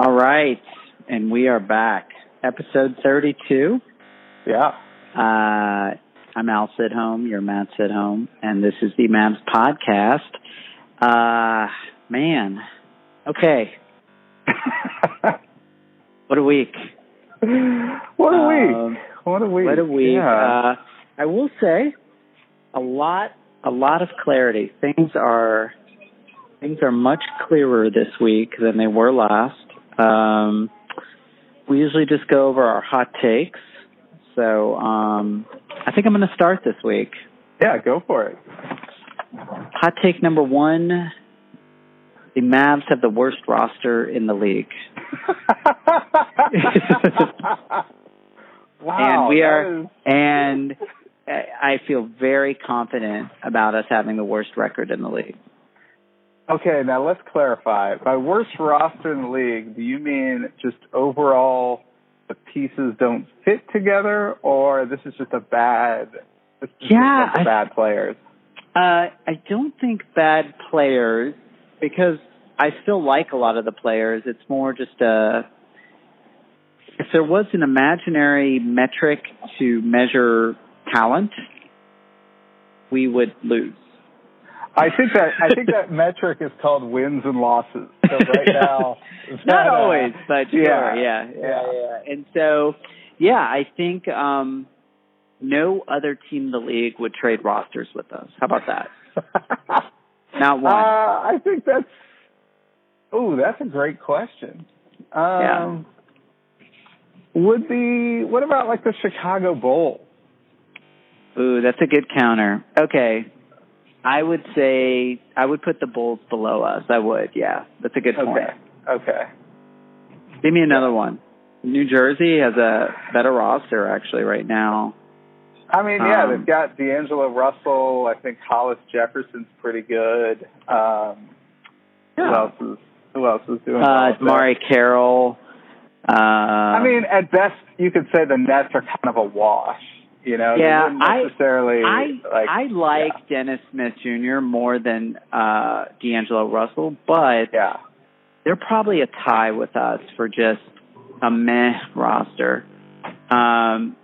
All right, and we are back. Episode 32. Yeah. Uh, I'm Al Sidholm, you're Matt Sidholm, and this is the Mavs podcast. Uh, man. Okay. what a week. What a week. Um, what a week. What a week. Yeah. Uh, I will say a lot a lot of clarity. Things are things are much clearer this week than they were last. Um, we usually just go over our hot takes. So um, I think I'm going to start this week. yeah, go for it. Hot take number one: the Mavs have the worst roster in the league. wow. and we are, is- and I feel very confident about us having the worst record in the league. Okay, now let's clarify. By worst roster in the league, do you mean just overall the pieces don't fit together, or this is just a bad? This is Yeah, just a bunch of bad players. Uh, I don't think bad players because I still like a lot of the players. It's more just a. If there was an imaginary metric to measure talent, we would lose. I think that I think that metric is called wins and losses. So right now, Not always, but yeah, yeah, yeah, yeah. yeah. And so, yeah, I think um, no other team in the league would trade rosters with us. How about that? Not one. Uh, I think that's. Oh, that's a great question. Um, Would the what about like the Chicago Bulls? Ooh, that's a good counter. Okay. I would say I would put the Bulls below us. I would, yeah. That's a good point. Okay. Okay. Give me another one. New Jersey has a better roster actually right now. I mean, yeah, Um, they've got D'Angelo Russell. I think Hollis Jefferson's pretty good. Um, Who else is Who else is doing? Uh? DeMarre Carroll. Uh, I mean, at best, you could say the Nets are kind of a wash. You know, Yeah, I- necessarily I like. I like Dennis Smith Jr. more than uh D'Angelo Russell, but yeah, they're probably a tie with us for just a meh roster. Um,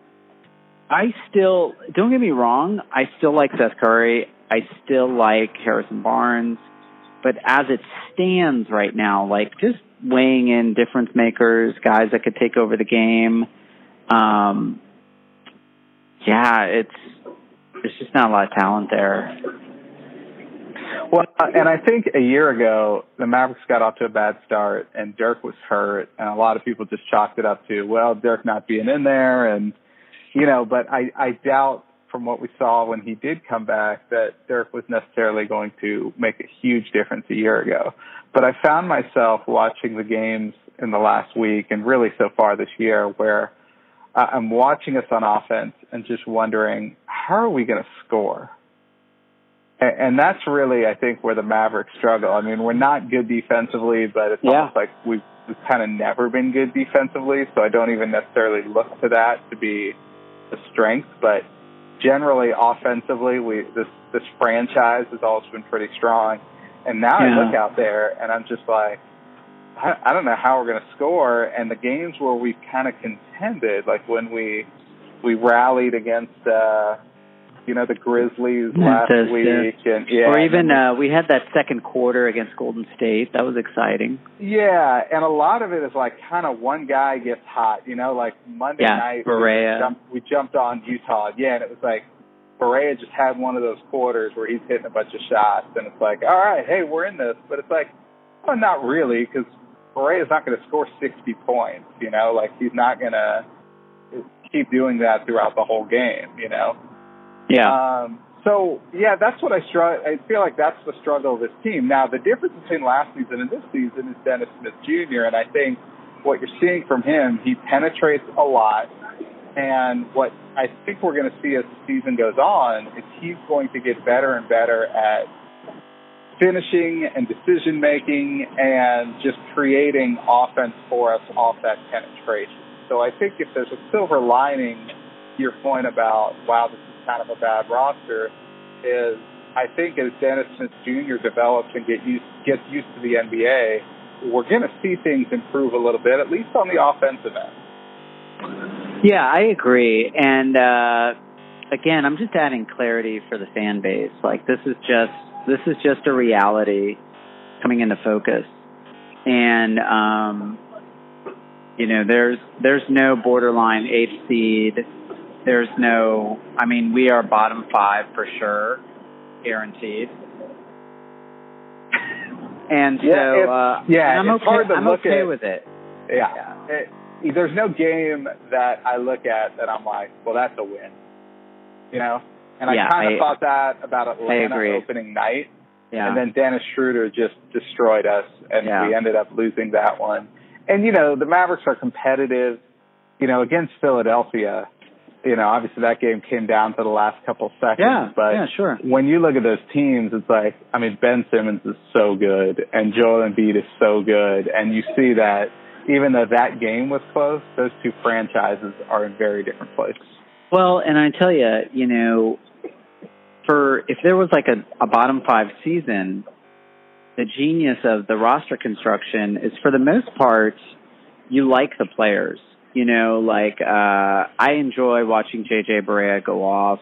I still don't get me wrong. I still like Seth Curry. I still like Harrison Barnes, but as it stands right now, like just weighing in difference makers, guys that could take over the game. Um, yeah, it's there's just not a lot of talent there. Well, and I think a year ago the Mavericks got off to a bad start, and Dirk was hurt, and a lot of people just chalked it up to well, Dirk not being in there, and you know. But I I doubt from what we saw when he did come back that Dirk was necessarily going to make a huge difference a year ago. But I found myself watching the games in the last week, and really so far this year, where uh, I'm watching us on offense and just wondering how are we going to score. And, and that's really, I think, where the Mavericks struggle. I mean, we're not good defensively, but it's Yeah. almost like we've, we've kind of never been good defensively. So I don't even necessarily look to that to be a strength. But generally, offensively, we this this franchise has always been pretty strong. And now Yeah. I look out there and I'm just like, I, I don't know how we're going to score. And the games where we've kind of contended, like when we we rallied against. uh you know the Grizzlies last Memphis, week, and yeah, or even uh, we had that second quarter against Golden State. That was exciting. yeah, and a lot of it is like kind of one guy gets hot, you know, like Monday Yeah, night Barea. we jumped, we jumped on Utah, yeah, and it was like Barea just had one of those quarters where he's hitting a bunch of shots, and it's like, all right, hey, we're in this, but it's like, well, not really, because Barea's not going to score 60 points, you know, like he's not going to keep doing that throughout the whole game, you know. Yeah. Um, so yeah, that's what I struggle. I feel like that's the struggle of this team. Now, the difference between last season and this season is Dennis Smith Jr. And I think what you're seeing from him, he penetrates a lot. And what I think we're going to see as the season goes on is he's going to get better and better at finishing and decision making and just creating offense for us off that penetration. So I think if there's a silver lining your point about, wow, this is kind of a bad roster, is I think as Dennis Smith Jr. develops and get used, gets used to the NBA, we're going to see things improve a little bit, at least on the offensive end. Yeah, I agree. And uh, again, I'm just adding clarity for the fan base. Like this is just this is just a reality coming into focus, and um, you know, there's there's no borderline eighth seed. There's no. I mean, we are bottom five for sure, guaranteed. and so, yeah, uh, yeah, and I'm it's okay. hard to I'm look okay at, with it. Yeah, Yeah. It, there's no game that I look at that I'm like, well, that's a win. You know, and I Yeah, kind of thought that about Atlanta agree. opening night. Yeah. And then Dennis Schroeder just destroyed us, and Yeah. we ended up losing that one. And you know, the Mavericks are competitive. You know, against Philadelphia. You know, obviously that game came down to the last couple seconds. yeah. But yeah. Sure. when you look at those teams, it's like, I mean, Ben Simmons is so good, and Joel Embiid is so good, and you see that even though that game was close, those two franchises are in very different places. Well, and I tell you, you know, for if there was like a, a bottom five season, the genius of the roster construction is for the most part, you like the players. You know, like uh I enjoy watching JJ Barea go off.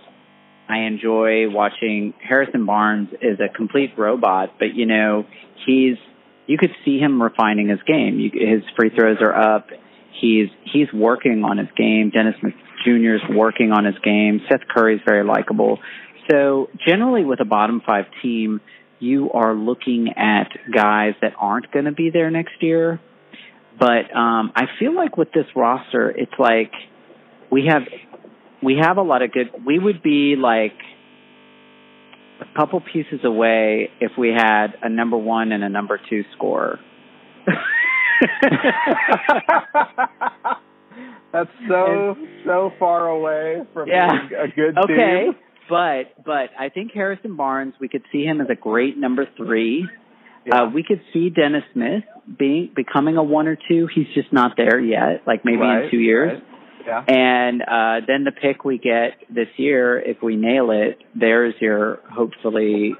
I enjoy watching Harrison Barnes is a complete robot, but you know, he's you could see him refining his game. You, his free throws are up. He's he's working on his game. Dennis Smith Jr. is working on his game. Seth Curry is very likable. So generally, with a bottom five team, you are looking at guys that aren't going to be there next year. But um, I feel like with this roster, it's like we have we have a lot of good. We would be like a couple pieces away if we had a number one and a number two scorer. That's so so far away from Yeah. being a good okay, team. but but I think Harrison Barnes, we could see him as a great number three. Yeah. Uh, we could see Dennis Smith being becoming a one or two. He's just not there yet. Like maybe Right, in two years. right. Yeah. And uh, then the pick we get this year, if we nail it, there's your hopefully,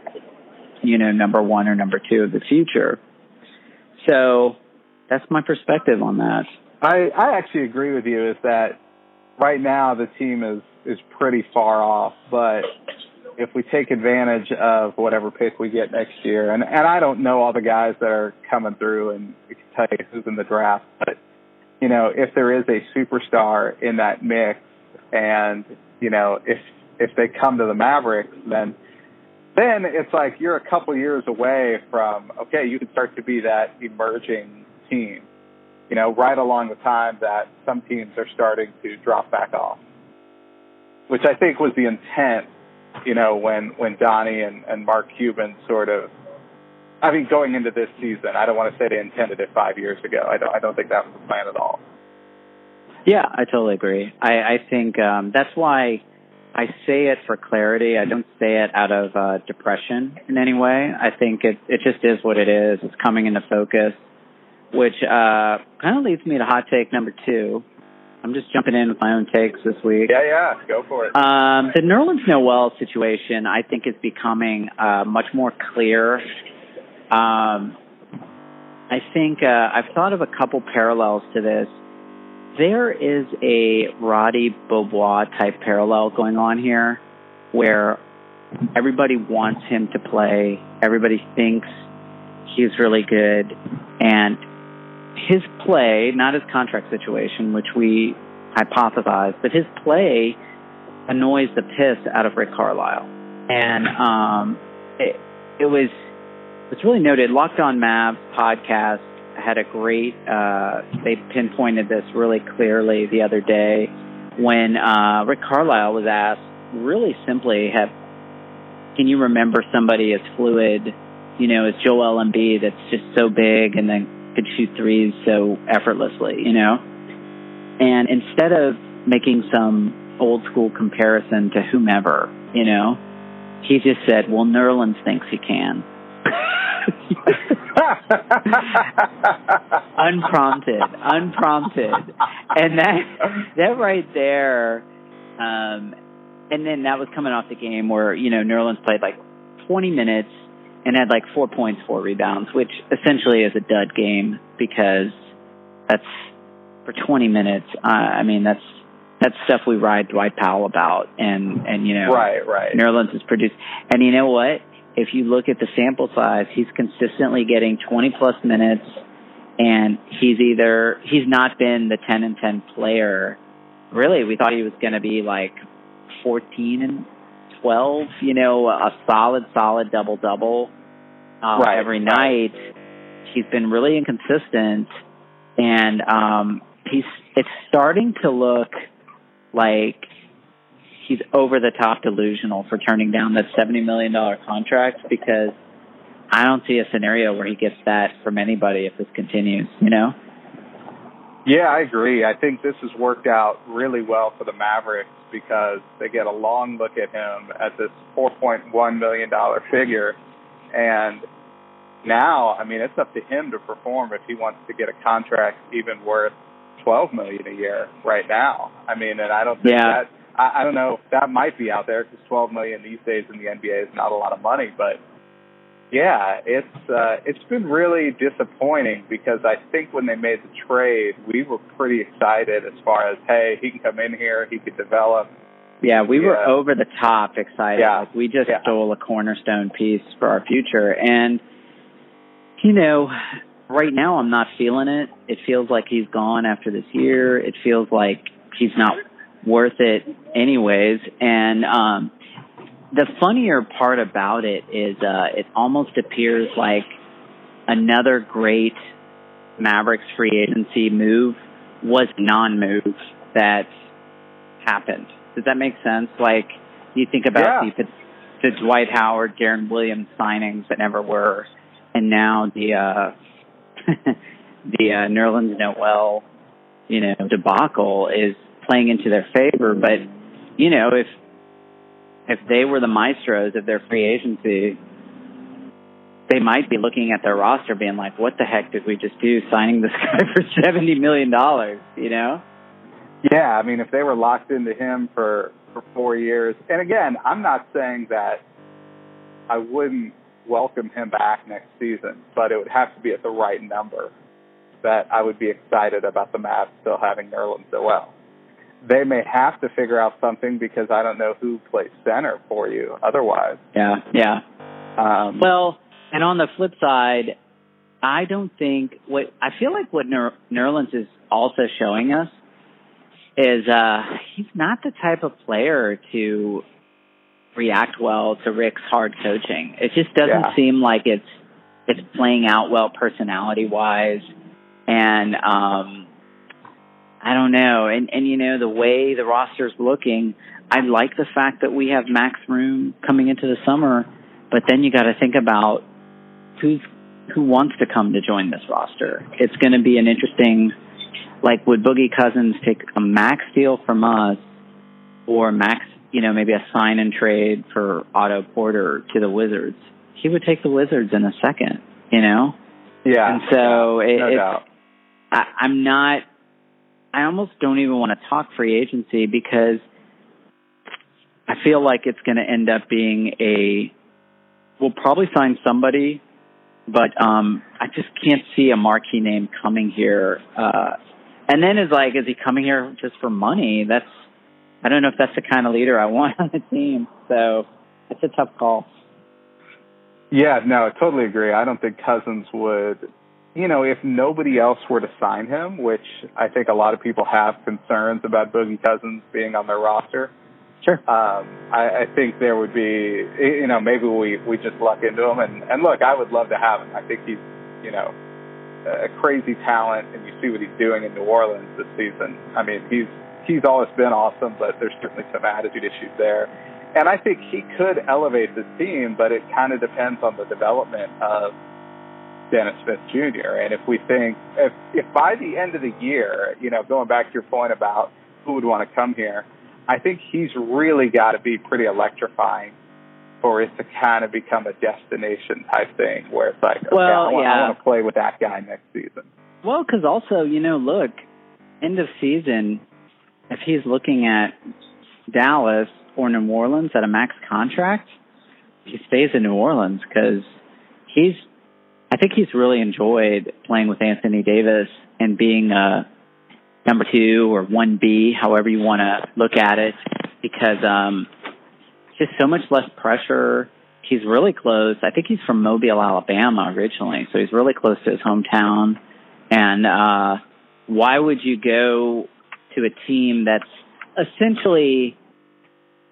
you know, number one or number two of the future. So that's my perspective on that. I I actually agree with you. Is that right now the team is is pretty far off, but if we take advantage of whatever pick we get next year, and and I don't know all the guys that are coming through, and we can tell you who's in the draft, but you know if there is a superstar in that mix, and you know if if they come to the Mavericks, then then it's like you're a couple years away from okay, you can start to be that emerging team you know, right along the time that some teams are starting to drop back off, which I think was the intent, you know, when, when Donnie and, and Mark Cuban sort of, I mean, going into this season, I don't want to say they intended it five years ago. I don't, I don't think that was the plan at all. Yeah, I totally agree. I, I think um, that's why I say it for clarity. I don't say it out of uh, depression in any way. I think it it just is what it is. It's coming into focus, which uh, kind of leads me to hot take number two. I'm just jumping in with my own takes this week. Yeah, yeah, go for it. Um, the Nerlens Noel situation, I think, is becoming uh, much more clear. Um, I think uh, I've thought of a couple parallels to this. There is a Roddy Beaubois type parallel going on here, where everybody wants him to play. Everybody thinks he's really good, and his play, not his contract situation, which we hypothesized, but his play annoys the piss out of Rick Carlisle. And um, it, it was it's really noted. Locked On Mavs podcast had a great. Uh, they pinpointed this really clearly the other day when uh, Rick Carlisle was asked, really simply, "Have can you remember somebody as fluid, you know, as Joel Embiid that's just so big and then could shoot threes so effortlessly, you know?" And instead of making some old school comparison to whomever, you know, he just said, "Well, Nerlens thinks he can." unprompted, unprompted, and that that right there, um, and then that was coming off the game where you know Nerlens played like 20 minutes, and had like four points, four rebounds, which essentially is a dud game because that's for 20 minutes. Uh, I mean, that's that's stuff we ride Dwight Powell about, and and you know, right, right. Nerlens has produced, and you know what? If you look at the sample size, he's consistently getting 20 plus minutes, and he's either he's not been the 10 and 10 player. Really, we thought he was going to be like 14 and 12. You know, a solid, solid double double uh, right, every night. He's been really inconsistent, and um, he's it's starting to look like he's over the top delusional for turning down that seventy million dollar contract because I don't see a scenario where he gets that from anybody if this continues. You know? Yeah, I agree. I think this has worked out really well for the Mavericks because they get a long look at him at this four point one million dollar figure, and now, I mean, it's up to him to perform if he wants to get a contract even worth twelve million a year right now. I mean, and I don't think Yeah. that I, I don't know that might be out there because twelve million these days in the NBA is not a lot of money, but yeah, it's uh, it's been really disappointing because I think when they made the trade, we were pretty excited as far as hey, he can come in here, he could develop. Yeah, we were over the top excited. Yeah. Like we just Yeah. stole a cornerstone piece for our future. And you know, right now I'm not feeling it. It feels like he's gone after this year. It feels like he's not worth it anyways. And um the funnier part about it is uh it almost appears like another great Mavericks free agency move was non-move that happened. Does that make sense? Like you think about Yeah. the the Dwight Howard, Deron Williams signings that never were, and now the uh the uh, Nerlens Noel, you know, debacle is playing into their favor. But you know, if if they were the maestros of their free agency, they might be looking at their roster, being like, "What the heck did we just do, signing this guy for seventy million dollars?" You know? Yeah, I mean, if they were locked into him for for four years, and again, I'm not saying that I wouldn't welcome him back next season, but it would have to be at the right number that I would be excited about the Mavs still having Nerlens Noel. They may have to figure out something because I don't know who plays center for you otherwise. Yeah, yeah. Um, Well, and on the flip side, I don't think what I feel like what Ner- Nerlens is also showing us is uh he's not the type of player to react well to Rick's hard coaching. It just doesn't Yeah. seem like it's it's playing out well personality wise and um I don't know. And and you know the way the roster's looking, I like the fact that we have max room coming into the summer, but then you got to think about who's who wants to come to join this roster. It's going to be an interesting like would Boogie Cousins take a max deal from us or max, you know, maybe a sign and trade for Otto Porter to the Wizards? He would take the Wizards in a second, you know? yeah, and so it, no it's. I, I'm not. I almost don't even want to talk free agency because I feel like it's going to end up being a. We'll probably sign somebody, but um, I just can't see a marquee name coming here. Uh, and then is like, is he coming here just for money? That's. I don't know if that's the kind of leader I want on the team. So it's a tough call. Yeah, no, I totally agree. I don't think Cousins would, you know, if nobody else were to sign him, which I think a lot of people have concerns about Boogie Cousins being on their roster. Sure. Um, I, I think there would be, you know, maybe we we just luck into him. And and look, I would love to have him. I think he's, you know, a crazy talent, and you see what he's doing in New Orleans this season. I mean, he's he's always been awesome, but there's certainly some attitude issues there. And I think he could elevate this team, but it kind of depends on the development of Dennis Smith Jr. And if we think, if, if by the end of the year, you know, going back to your point about who would want to come here, I think he's really got to be pretty electrifying for it to kind of become a destination type thing where it's like, okay, Well, I, want, yeah. I want to play with that guy next season. Well, because also, you know, look, end of season, if he's looking at Dallas or New Orleans at a max contract, he stays in New Orleans because he's think he's really enjoyed playing with Anthony Davis and being a number two or one B, however you want to look at it, because um, just so much less pressure. He's really close. I think he's from Mobile, Alabama originally, so he's really close to his hometown. And uh, why would you go to a team that's essentially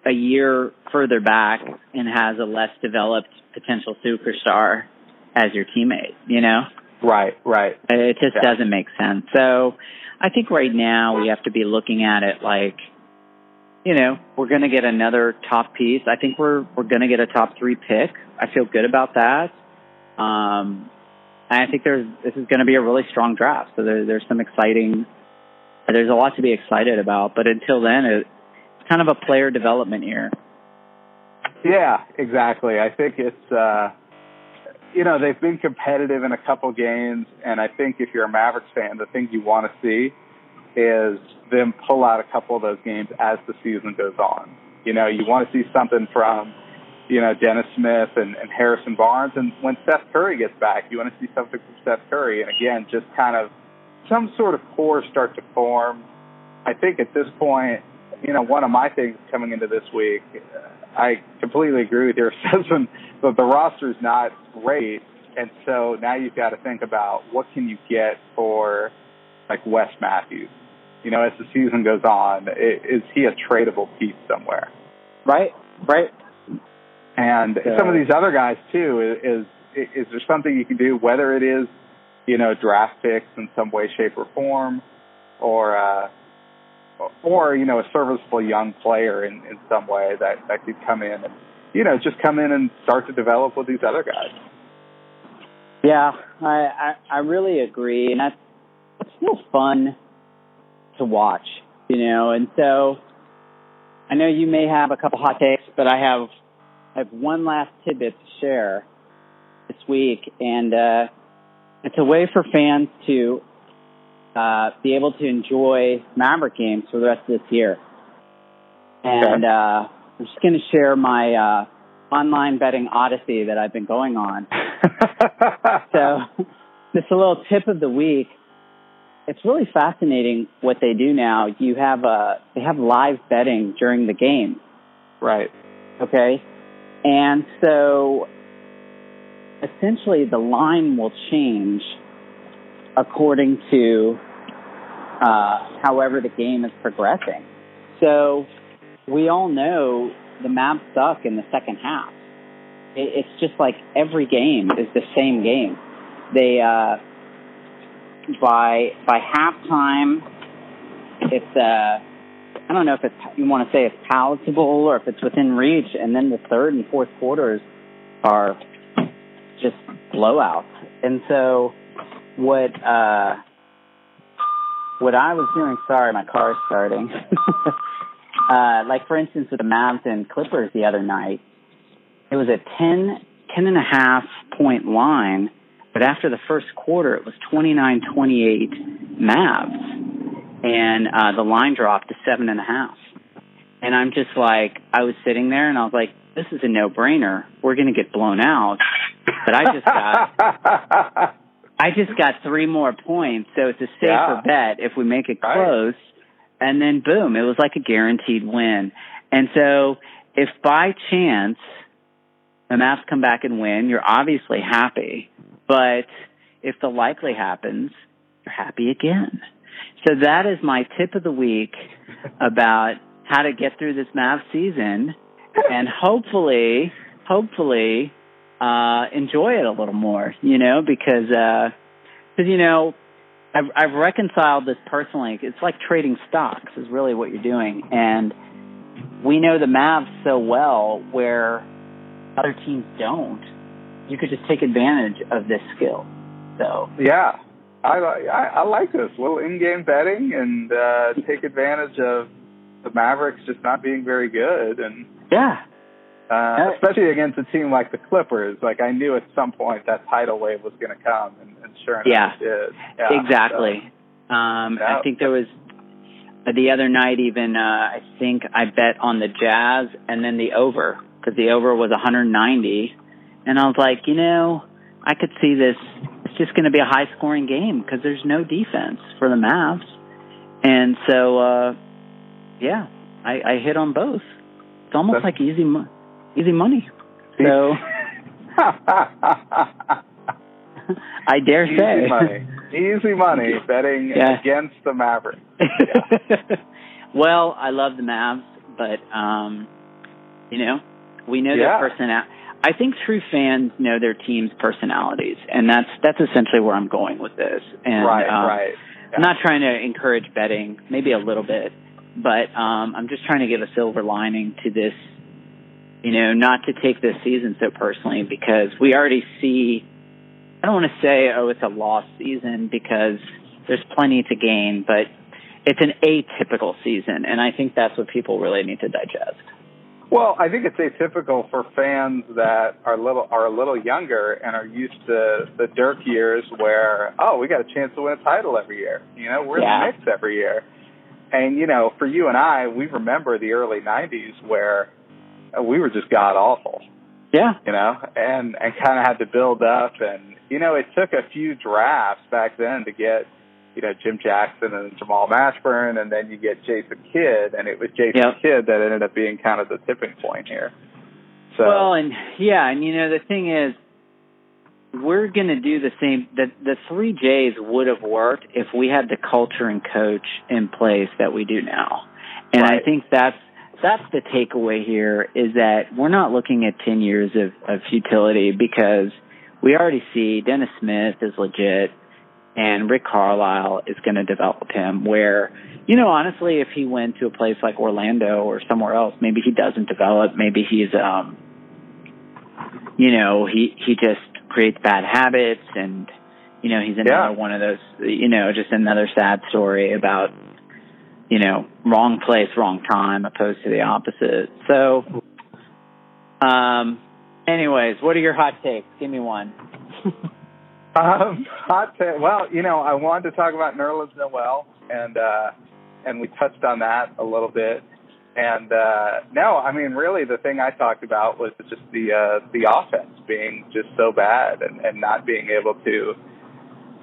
a year further back and has a less developed potential superstar as your teammate, you know? Right, right. It just yeah. doesn't make sense. So I think right now we have to be looking at it like, you know, we're going to get another top piece. I think we're we're going to get a top three pick. I feel good about that. Um, and I think there's this is going to be a really strong draft. So there, there's some exciting. There's a lot to be excited about. But until then, it, it's kind of a player development year. Yeah, exactly. I think it's. uh you know, they've been competitive in a couple games, and I think if you're a Mavericks fan, the thing you want to see is them pull out a couple of those games as the season goes on. You know, you want to see something from, you know, Dennis Smith and, and Harrison Barnes, and when Seth Curry gets back, you want to see something from Seth Curry, and again, just kind of some sort of core start to form. I think at this point, you know, one of my things coming into this week, I completely agree with your assessment that the roster is not great, and so now you've got to think about what can you get for like Wes Matthews. You know, as the season goes on, is he a tradable piece somewhere? Right, right. And uh, some of these other guys too is, is is there something you can do, whether it is you know draft picks in some way, shape, or form, or uh, or you know a serviceable young player in in some way that that could come in and you know just come in and start to develop with these other guys. Yeah, I I, I really agree, and that's it's still fun to watch, you know. And so I know you may have a couple hot takes, but I have I have one last tidbit to share this week, and uh, it's a way for fans to uh, be able to enjoy Maverick games for the rest of this year. And uh, I'm just going to share my uh, online betting odyssey that I've been going on. so, just a little tip of the week. It's really fascinating what they do now. You have uh, they have live betting during the game. Right. Okay. And so essentially the line will change according to uh, however the game is progressing. So we all know the Mavs suck in the second half. It, it's just like every game is the same game. They uh, by by halftime, it's uh, I don't know if it's you want to say it's palatable or if it's within reach, and then the third and fourth quarters are just blowouts. And so what uh, what I was hearing, sorry, my car is starting. uh, like for instance, with the Mavs and Clippers the other night, it was a 10, 10 and a half point line, but after the first quarter, it was 29-28 Mavs, and uh, the line dropped to seven and a half. And I'm just like, I was sitting there and I was like, this is a no-brainer. We're going to get blown out. But I just got I just got three more points, so it's a safer yeah. bet if we make it close. Right. And then boom, it was like a guaranteed win. And so if by chance the Mavs come back and win, you're obviously happy. But if the likely happens, you're happy again. So that is my tip of the week about how to get through this Mavs season and hopefully, hopefully uh, enjoy it a little more, you know, because, because, uh, you know, I've, I've reconciled this personally. It's like trading stocks is really what you're doing. And we know the Mavs so well where other teams don't. You could just take advantage of this skill. So yeah, I I, I like this little in-game betting and uh, take advantage of the Mavericks just not being very good and yeah, uh, especially against a team like the Clippers. Like I knew at some point that tidal wave was going to come, and, and sure enough, yeah, it did. Yeah, exactly. So, um, yeah. I think there was uh, the other night. Even uh, I think I bet on the Jazz and then the over because the over was 190, and I was like, you know, I could see this. It's just going to be a high scoring game because there's no defense for the Mavs, and so uh, yeah, I, I hit on both. It's almost That's- like easy, mo- easy money. So I dare say. Easy money. Easy money betting Yeah. against the Mavericks. well, I love the Mavs, but um, you know, we know Yeah. their personality. I think true fans know their team's personalities, and that's that's essentially where I'm going with this. And right, um, right. I'm not trying to encourage betting, maybe a little bit, but um, I'm just trying to give a silver lining to this. You know, not to take this season so personally because we already see. I don't want to say, oh, it's a lost season because there's plenty to gain, but it's an atypical season, and I think that's what people really need to digest. Well, I think it's atypical for fans that are little are a little younger and are used to the Dirk years where oh we got a chance to win a title every year. You know we're Yeah. in the mix every year, and you know for you and I we remember the early '90s where we were just god awful. Yeah, You know, and and kind of had to build up, and you know it took a few drafts back then to get you know Jim Jackson and Jamal Mashburn, and then you get Jason Kidd, and it was Jason Yep. Kidd that ended up being kind of the tipping point here. So Well, and yeah, and you know the thing is, we're going to do the same. The the three J's would have worked if we had the culture and coach in place that we do now, and I think that's that's the takeaway here is that we're not looking at ten years of, of futility because we already see Dennis Smith is legit, and Rick Carlisle is going to develop him. Where you know honestly, if he went to a place like Orlando or somewhere else, maybe he doesn't develop. Maybe he's um you know, he he just creates bad habits and you know, he's another Yeah. one of those you know, just another sad story about you know, wrong place, wrong time opposed to the opposite. So um anyways, what are your hot takes? Give me one. um, hot ta- well, you know, I wanted to talk about Nerlens Noel, and uh, and we touched on that a little bit. And uh, no, I mean, really, the thing I talked about was just the uh, the offense being just so bad and, and not being able to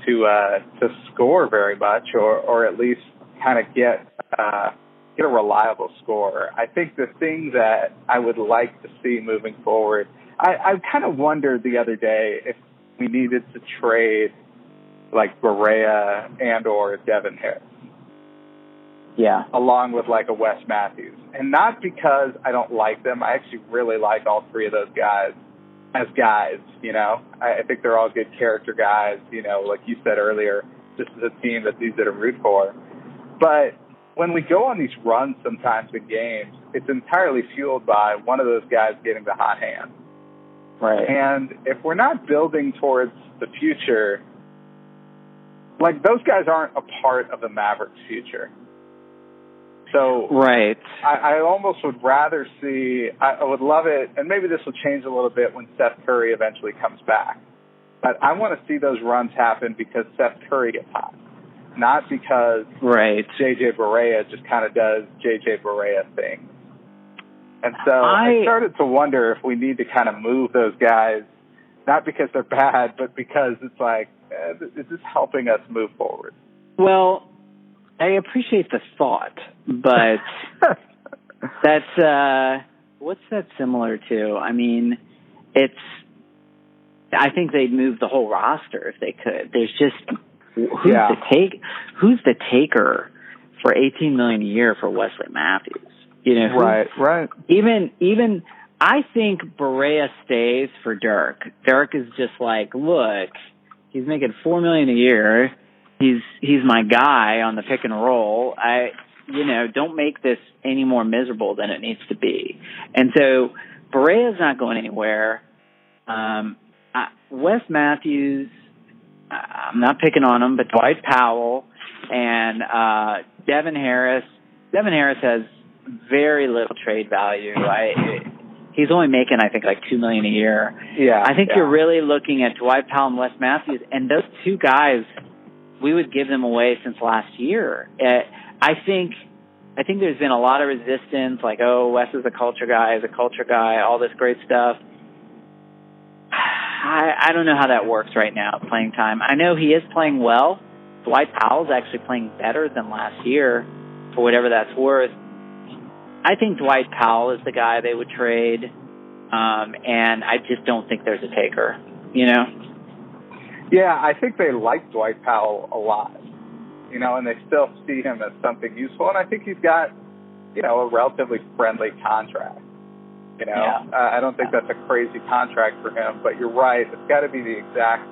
to uh, to score very much, or or at least kind of get uh, get a reliable score. I think the thing that I would like to see moving forward, I, I kind of wondered the other day if we needed to trade like Barea and or Devin Harris Yeah. along with like a Wes Matthews. And not because I don't like them. I actually really like all three of those guys as guys, you know. I, I think they're all good character guys, you know, like you said earlier, this is a team that's easy to root for. But when we go on these runs sometimes in games, it's entirely fueled by one of those guys getting the hot hand. Right. And if we're not building towards the future, like those guys aren't a part of the Mavericks future. So Right. I, I almost would rather see, I, I would love it, and maybe this will change a little bit when Seth Curry eventually comes back. But I want to see those runs happen because Seth Curry gets hot, not because Right. JJ Barea just kind of does JJ Barea things. And so I, I- started to wonder if we need to kind of move those guys, not because they're bad, but because it's like, eh, is this helping us move forward? Well, I appreciate the thought, but That's uh what's that similar to? I mean, it's I think they'd move the whole roster if they could. There's just who's Yeah. the take who's the taker for 18 million a year for Wesley Matthews? You know, who- right. even even I think Barea stays for Dirk. Dirk is just like, look, he's making four million a year. He's he's my guy on the pick and roll. I you know, don't make this any more miserable than it needs to be. And so Barea's not going anywhere. Um I, Wes Matthews I'm not picking on him, but Dwight Powell and uh Devin Harris. Devin Harris has very little trade value. I he's only making I think like two million a year. Yeah. I think yeah. you're really looking at Dwight Powell and Wes Matthews, and those two guys, we would give them away since last year. Uh, I think, I think there's been a lot of resistance, like, oh, Wes is a culture guy, is a culture guy, all this great stuff. I I don't know how that works right now. Playing time. I know he is playing well. Dwight Powell's actually playing better than last year, for whatever that's worth. I think Dwight Powell is the guy they would trade, um, and I just don't think there's a taker. You know. Yeah, I think they like Dwight Powell a lot. You know, and they still see him as something useful, and I think he's got, you know, a relatively friendly contract. You know, Yeah. uh, I don't think that's a crazy contract for him, but you're right. It's got to be the exact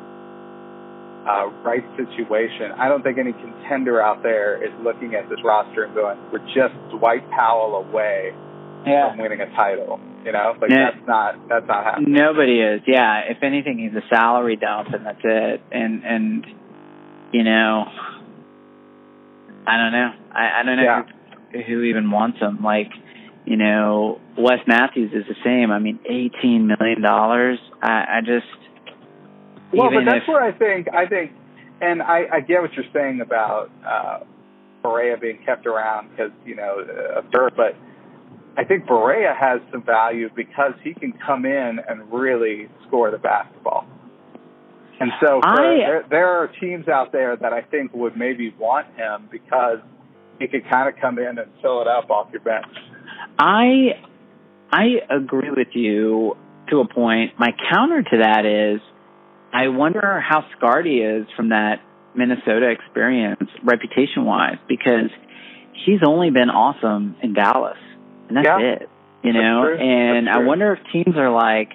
uh, right situation. I don't think any contender out there is looking at this roster and going, "We're just Dwight Powell away from winning a title." You know, like Yeah. that's not that's not happening. Nobody is. Yeah. If anything, he's a salary dump, and that's it. And and you know, I don't know. I, I don't know Yeah. who, who even wants him. Like, you know, Wes Matthews is the same. I mean, eighteen million dollars. I, I just Well, but that's if where I think I think, and I, I get what you're saying about uh, Barea being kept around because you know of Dirk, but I think Barea has some value because he can come in and really score the basketball. And so for, I- there, there are teams out there that I think would maybe want him because he could kind of come in and fill it up off your bench. I I agree with you to a point. My counter to that is I wonder how scarred he is from that Minnesota experience, reputation wise, because he's only been awesome in Dallas, and that's Yeah. it. You know, and I wonder if teams are like,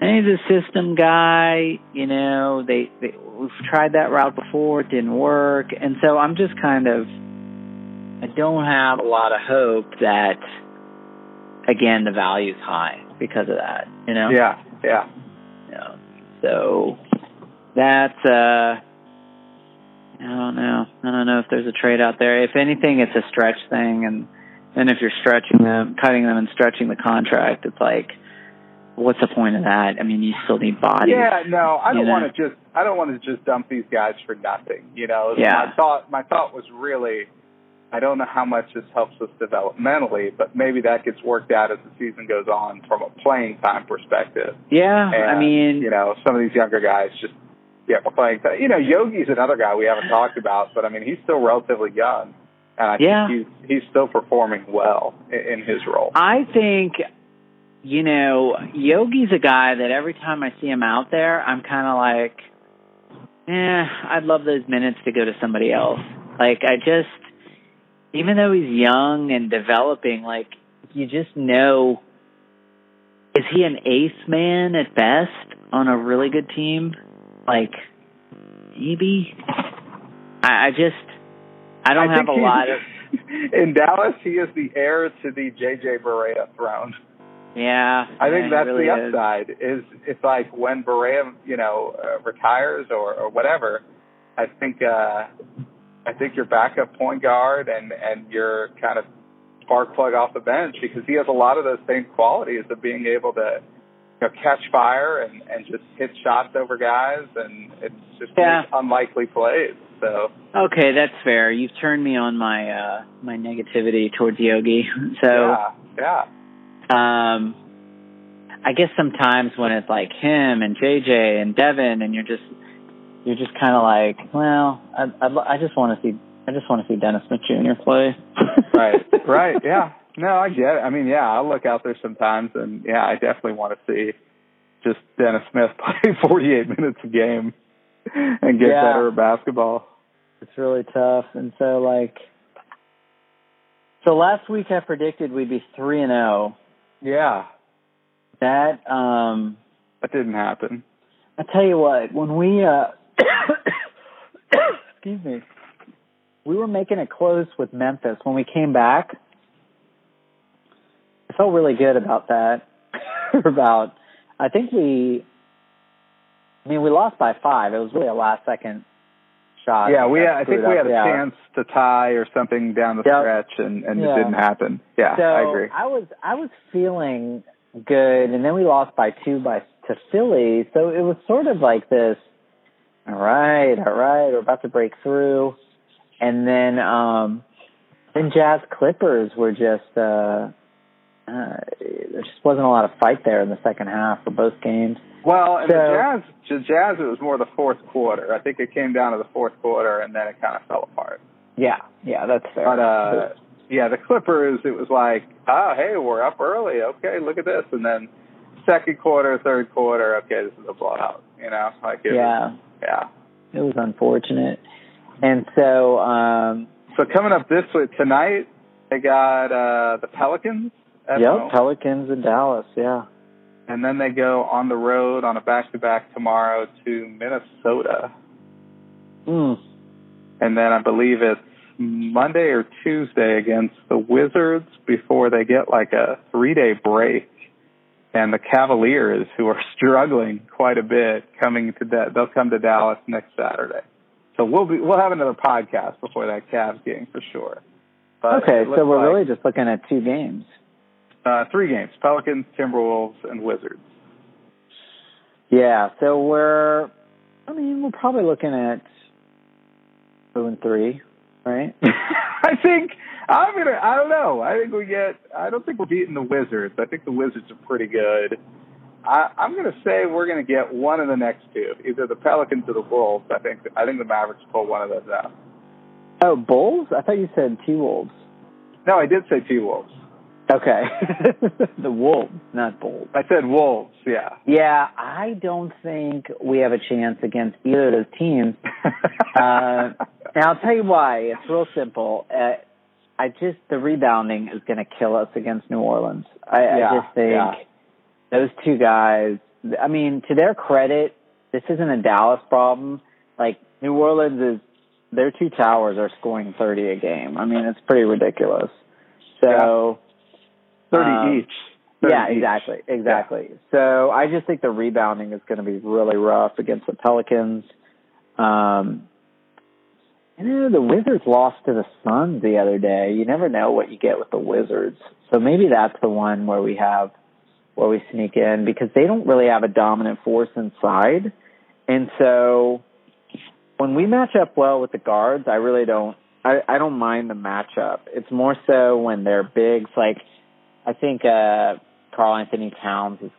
"Hey, he's a system guy." You know, they, they we've tried that route before, it didn't work, and so I'm just kind of I don't have a lot of hope that again the value's high because of that. You know. Yeah, yeah. Yeah. So that's uh I don't know. I don't know if there's a trade out there. If anything it's a stretch thing and and if you're stretching them cutting them and stretching the contract, it's like what's the point of that? I mean you still need bodies. Yeah, no, I don't want to just I don't want to just dump these guys for nothing. You know, Yeah. my thought my thought was really I don't know how much this helps us developmentally, but maybe that gets worked out as the season goes on from a playing time perspective. Yeah, And, I mean you know, some of these younger guys just yeah, playing time. You know, Yogi's another guy we haven't talked about, but I mean he's still relatively young, and I Yeah. think he's he's still performing well in, in his role. I think, you know, Yogi's a guy that every time I see him out there, I'm kind of like, eh, I'd love those minutes to go to somebody else. Like, I just, even though he's young and developing, like, you just know, is he an ace man at best on a really good team? Like, maybe. I, I just, I don't have a lot of. in Dallas, he is the heir to the JJ Barea throne. Yeah, I think that's really the is. upside. Is it's like when Barea, you know, uh, retires or, or whatever. I think uh, I think your backup point guard and and your kind of spark plug off the bench because he has a lot of those same qualities of being able to you know, catch fire and and just hit shots over guys and it's just Yeah. unlikely plays. So Okay, that's fair. You've turned me on my uh my negativity towards Yogi. So yeah, yeah. um I guess sometimes when it's like him and JJ and Devin and you're just you're just kind of like, well, I I, I just want to see I just want to see Dennis Smith Jr. play. right, right, yeah. No, I get it. I mean, yeah, I look out there sometimes, and yeah, I definitely want to see just Dennis Smith play 48 minutes a game and get Yeah. better at basketball. It's really tough. And so like so last week I predicted we'd be 3 and 0. Yeah, That um that didn't happen. I tell you what, when we uh excuse me, we were making it close with Memphis when we came back. I felt really good about that. about I think we I mean we lost by five. It was really a last second shot. yeah, we. I think we had a hour. chance to tie or something down the Yep. stretch, and and Yeah. it didn't happen. Yeah, so I agree. I was I was feeling good, and then we lost by two by to Philly. So it was sort of like this. All right, all right, we're about to break through, and then um, then Jazz Clippers were just uh, uh, there just wasn't a lot of fight there in the second half for both games. Well, and So- the Jazz, the Jazz, it was more the fourth quarter. I think it came down to the fourth quarter, and then it kind of fell apart. Yeah, yeah, that's fair. But uh, yeah, the Clippers, it was like, oh, hey, we're up early. Okay, look at this, and then second quarter, third quarter, okay, this is a blowout. You know, like it yeah, was, yeah. it was unfortunate. And so, um, So coming up this week tonight, they got uh the Pelicans. Yep, home. Pelicans in Dallas. Yeah. and then they go on the road on a back-to-back tomorrow to Minnesota, Mm. and then I believe it's Monday or Tuesday against the Wizards before they get like a three-day break. And the Cavaliers, who are struggling quite a bit, coming to da- they'll come to Dallas next Saturday. So we'll be we'll have another podcast before that Cavs game for sure. But okay, so we're like, really just looking at two games. uh, three games: Pelicans, Timberwolves, and Wizards. Yeah, so we're, I mean, we're probably looking at two and three, right? I think I'm gonna. I don't know. I think we get. I don't think we're beating the Wizards. I think the Wizards are pretty good. I, I'm gonna say we're gonna get one of the next two, either the Pelicans or the Wolves. I think. I think the Mavericks pull one of those out. oh, Bulls? I thought you said T Wolves. No, I did say T Wolves. Okay. the Wolves, not Bulls. I said Wolves. Yeah. Yeah, I don't think we have a chance against either of those teams. Uh, and I'll tell you why. It's real simple. Uh, I just the rebounding is going to kill us against New Orleans. I, Yeah, I just think yeah. those two guys. I mean, to their credit, this isn't a Dallas problem. Like New Orleans is, their two towers are scoring thirty a game. I mean, it's pretty ridiculous. So. Thirty Um, each. 30 Yeah, each. exactly, exactly. So I just think the rebounding is going to be really rough against the Pelicans. Um, and then the Wizards lost to the Suns the other day. You never know what you get with the Wizards. So maybe that's the one where we have where we sneak in because they don't really have a dominant force inside. And so when we match up well with the guards, I really don't I, I don't mind the matchup. It's more so when they're bigs like I think uh Karl-Anthony Towns is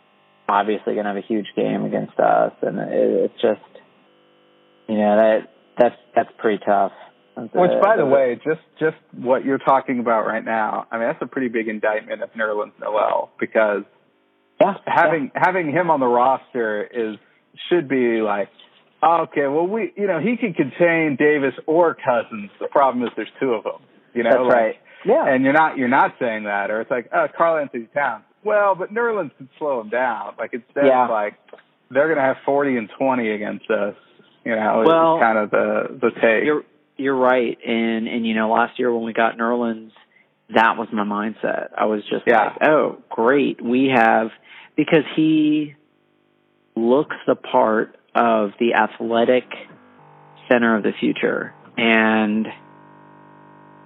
obviously going to have a huge game against us, and it, it's just, you know, that that's that's pretty tough. Which, by the way, just just what you're talking about right now, I mean, that's a pretty big indictment of Nerlens Noel because yeah, having having him on the roster is should be like okay well we you know he can contain Davis or Cousins. The problem is there's two of them you know? That's like, right. Yeah, and you're not you're not saying that or it's like oh Karl-Anthony Towns. Well but Nerlens can slow him down. Like instead Yeah. of like they're gonna have 40 and 20 against us you know Well, kind of the the take You're you're right, and and you know last year when we got Nerlens, that was my mindset. I was just Yeah. like, oh great, we have because he looks the part of the athletic center of the future, and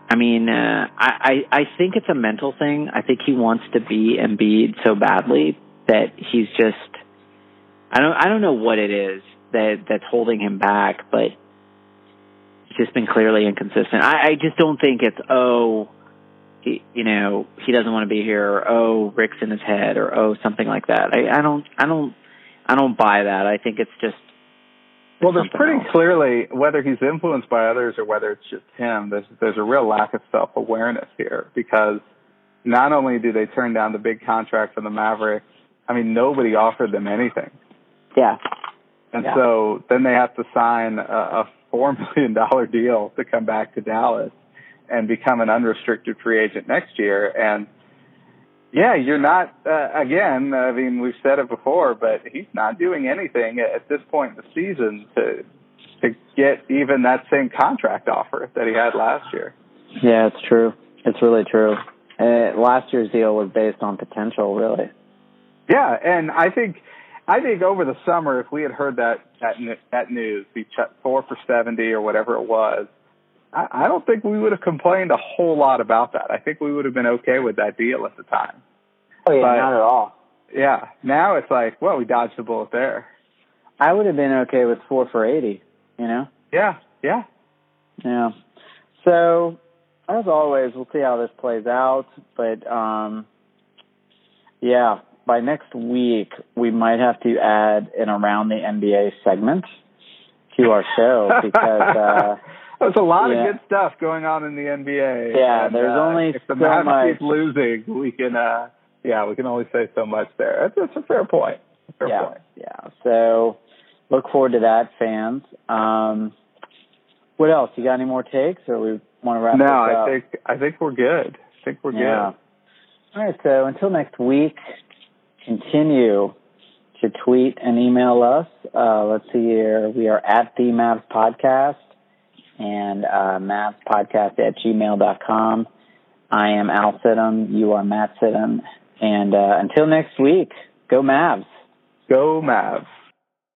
I mean, uh, I, I I think it's a mental thing. I think he wants to be Embiid so badly that he's just I don't I don't know what it is that that's holding him back, but it's just been clearly inconsistent. I, I just don't think it's oh he, you know he doesn't want to be here or oh Rick's in his head or oh something like that. I, I don't I don't I don't buy that. I think it's just Well, there's pretty else. clearly whether he's influenced by others or whether it's just him. There's there's a real lack of self awareness here because not only do they turn down the big contract from the Mavericks, I mean nobody offered them anything, yeah, and Yeah. so then they have to sign a, a four million dollar deal to come back to Dallas and become an unrestricted free agent next year. And yeah, you're not uh, again. I mean, we've said it before, but he's not doing anything at this point in the season to to get even that same contract offer that he had last year. yeah, it's true. It's really true. Uh, last year's deal was based on potential, really. Yeah, and I think I think over the summer, if we had heard that that that news, ch- four for seventy or whatever it was, I, I don't think we would have complained a whole lot about that. I think we would have been okay with that deal at the time. Oh yeah, But- not at all. Yeah, now it's like, well, we dodged the bullet there. I would have been okay with four for eighty. You know. Yeah, yeah. Yeah. So, as always, we'll see how this plays out. But, um, yeah, by next week we might have to add an around the NBA segment to our show because uh there's a lot yeah. of good stuff going on in the NBA. Yeah, and, there's uh, only if the so Mavs much. keep losing, we can uh yeah, we can only say so much there. That's, a fair point. Fair yeah, point. yeah. So look forward to that, fans. Um, what else? You got any more takes, or we want to wrap No, I up? think I think we're good. I think we're yeah. good. All right. So until next week, continue to tweet and email us. Uh, let's see here. We are at the Mavs Podcast and uh, mavspodcast at gmail.com. I am Al Sidham. You are Matt Sidham. And uh, until next week, go Mavs. Go Mavs.